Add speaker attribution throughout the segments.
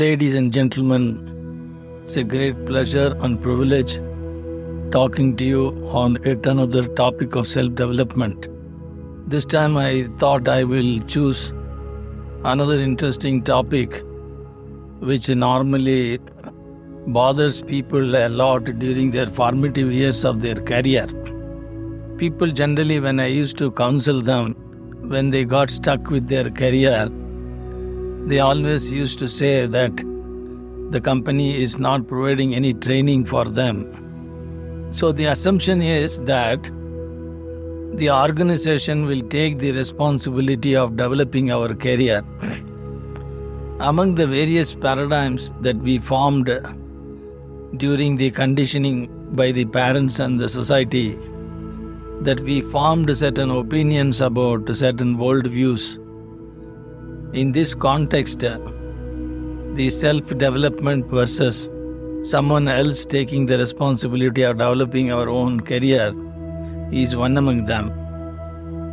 Speaker 1: Ladies and gentlemen, it's a great pleasure and privilege talking to you on yet another topic of self development. This time I thought I will choose another interesting topic which normally bothers people a lot during their formative years of their career. People generally, when I used to counsel them, when they got stuck with their career, they always used to say that the company is not providing any training for them. So the assumption is that the organization will take the responsibility of developing our career. Among the various paradigms that we formed during the conditioning by the parents and the society, that we formed certain opinions about certain worldviews. In this context, uh, the self development versus someone else taking the responsibility of developing our own career is one among them.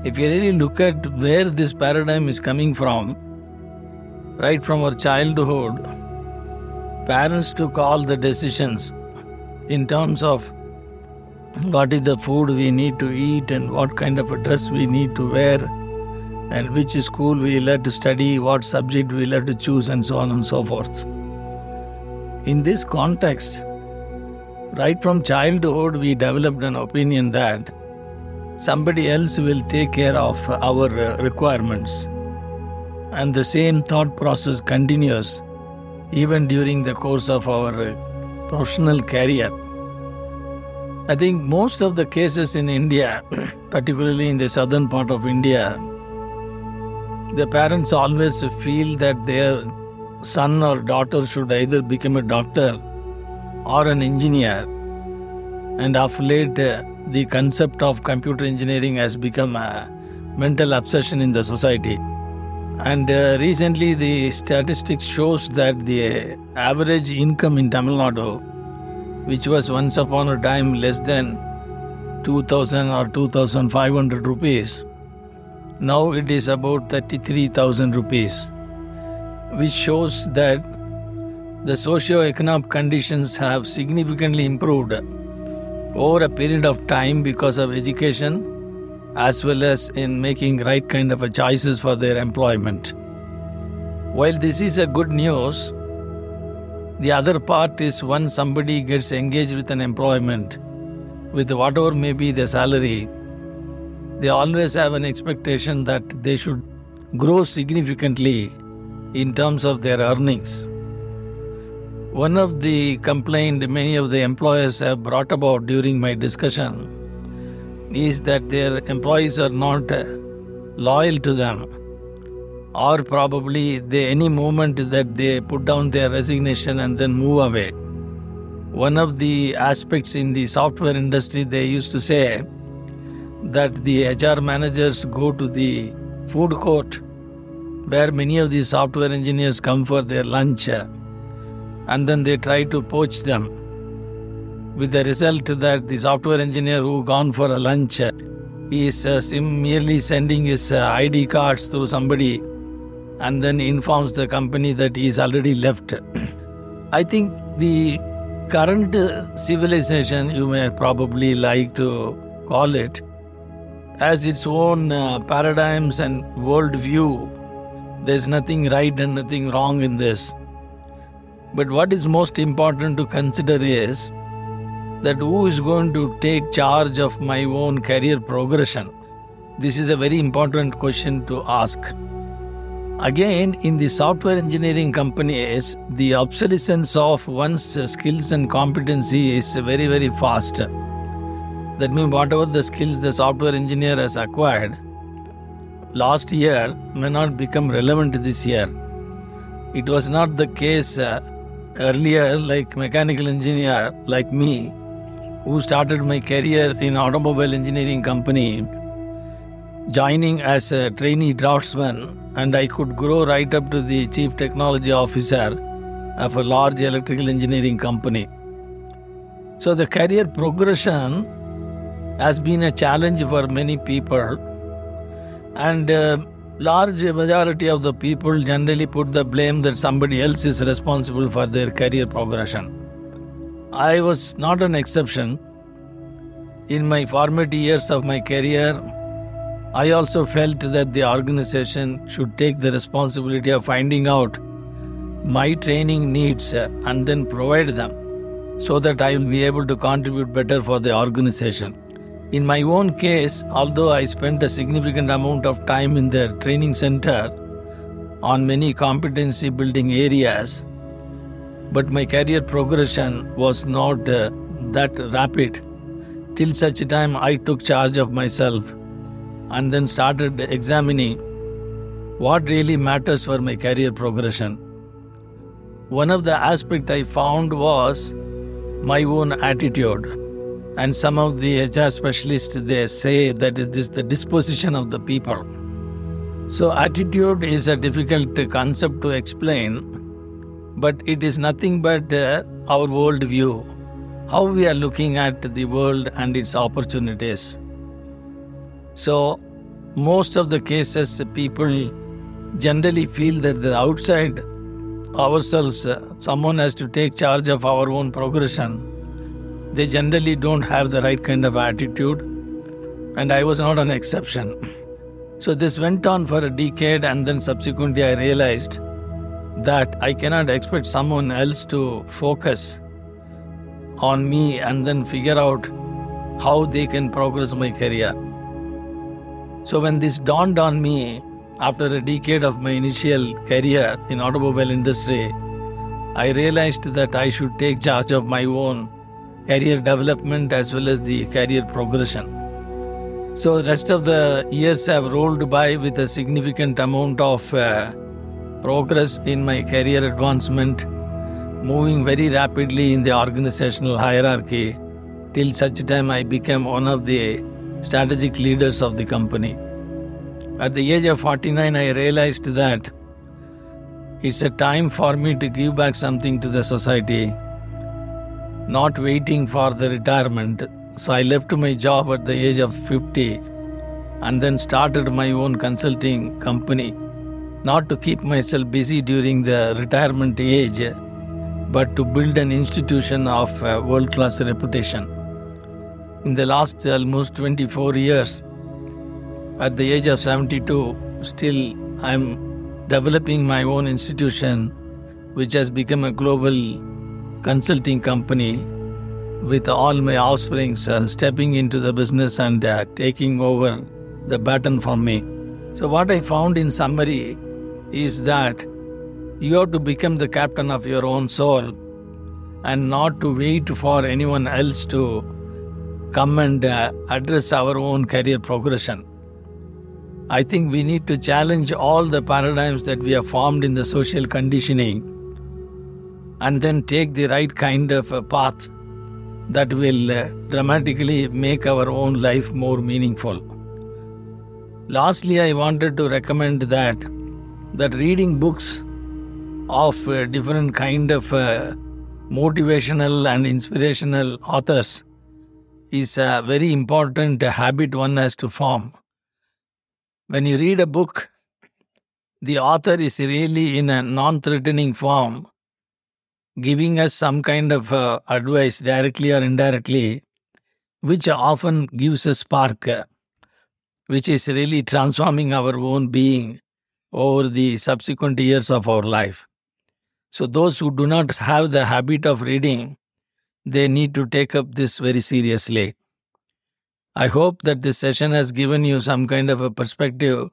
Speaker 1: If you really look at where this paradigm is coming from, right from our childhood, parents took all the decisions in terms of what is the food we need to eat and what kind of a dress we need to wear and which school we will have to study, what subject we will have to choose, and so on and so forth. In this context, right from childhood, we developed an opinion that somebody else will take care of our uh, requirements. And the same thought process continues even during the course of our uh, professional career. I think most of the cases in India, particularly in the southern part of India, the parents always feel that their son or daughter should either become a doctor or an engineer. And of late, the concept of computer engineering has become a mental obsession in the society. And uh, recently, the statistics shows that the average income in Tamil Nadu, which was once upon a time less than 2,000 or 2,500 rupees, now it is about 33,000 rupees, which shows that the socio-economic conditions have significantly improved over a period of time because of education as well as in making right kind of choices for their employment. While this is a good news, the other part is when somebody gets engaged with an employment, with whatever may be the salary, they always have an expectation that they should grow significantly in terms of their earnings. One of the complaints many of the employers have brought about during my discussion is that their employees are not uh, loyal to them or probably they any moment that they put down their resignation and then move away one of the aspects in the software industry they used to say that the hr managers go to the food court where many of the software engineers come for their lunch and then they try to poach them with the result that the software engineer who gone for a lunch is uh, merely sending his uh, ID cards to somebody and then informs the company that he is already left. I think the current civilization, you may probably like to call it, has its own uh, paradigms and worldview. There's nothing right and nothing wrong in this. But what is most important to consider is that who is going to take charge of my own career progression? This is a very important question to ask. Again, in the software engineering companies, the obsolescence of one's skills and competency is very, very fast. That means, whatever the skills the software engineer has acquired last year may not become relevant this year. It was not the case uh, earlier, like mechanical engineer like me, who started my career in automobile engineering company joining as a trainee draftsman and i could grow right up to the chief technology officer of a large electrical engineering company so the career progression has been a challenge for many people and uh, large majority of the people generally put the blame that somebody else is responsible for their career progression. I was not an exception. In my formative years of my career, I also felt that the organization should take the responsibility of finding out my training needs and then provide them so that I will be able to contribute better for the organization. In my own case, although I spent a significant amount of time in the training center on many competency building areas, but my career progression was not uh, that rapid till such time I took charge of myself and then started examining what really matters for my career progression. One of the aspects I found was my own attitude. And some of the HR specialists they say that it is the disposition of the people. So attitude is a difficult concept to explain, but it is nothing but uh, our world view, how we are looking at the world and its opportunities. So most of the cases people generally feel that the outside ourselves, uh, someone has to take charge of our own progression, they generally don't have the right kind of attitude, and I was not an exception. So, this went on for a decade, and then subsequently, I realized that I cannot expect someone else to focus on me and then figure out how they can progress my career. So, when this dawned on me, after a decade of my initial career in automobile industry, I realized that I should take charge of my own career development as well as the career progression. So rest of the years have rolled by with a significant amount of uh, progress in my career advancement, moving very rapidly in the organizational hierarchy till such time I became one of the strategic leaders of the company. At the age of 49, I realized that it's a time for me to give back something to the society, not waiting for the retirement. So I left my job at the age of 50 and then started my own consulting company, not to keep myself busy during the retirement age, but to build an institution of world class reputation. In the last almost 24 years, at the age of 72, still I'm developing my own institution, which has become a global consulting company with all my offsprings uh, stepping into the business and uh, taking over the baton from me. So, what I found in summary is that you have to become the captain of your own soul and not to wait for anyone else to come and uh, address our own career progression. I think we need to challenge all the paradigms that we have formed in the social conditioning and then take the right kind of a path that will uh, dramatically make our own life more meaningful. Lastly, I wanted to recommend that that reading books of uh, different kind of uh, motivational and inspirational authors is a very important habit one has to form when you read a book, the author is really in a non threatening form, giving us some kind of uh, advice directly or indirectly, which often gives a spark, uh, which is really transforming our own being over the subsequent years of our life. So, those who do not have the habit of reading, they need to take up this very seriously. I hope that this session has given you some kind of a perspective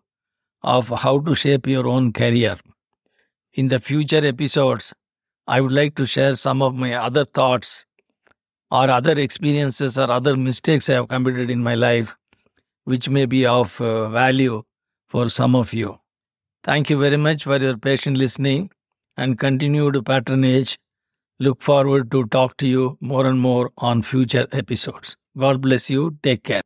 Speaker 1: of how to shape your own career. In the future episodes, I would like to share some of my other thoughts or other experiences or other mistakes I have committed in my life, which may be of uh, value for some of you. Thank you very much for your patient listening and continued patronage. Look forward to talk to you more and more on future episodes. God bless you. Take care.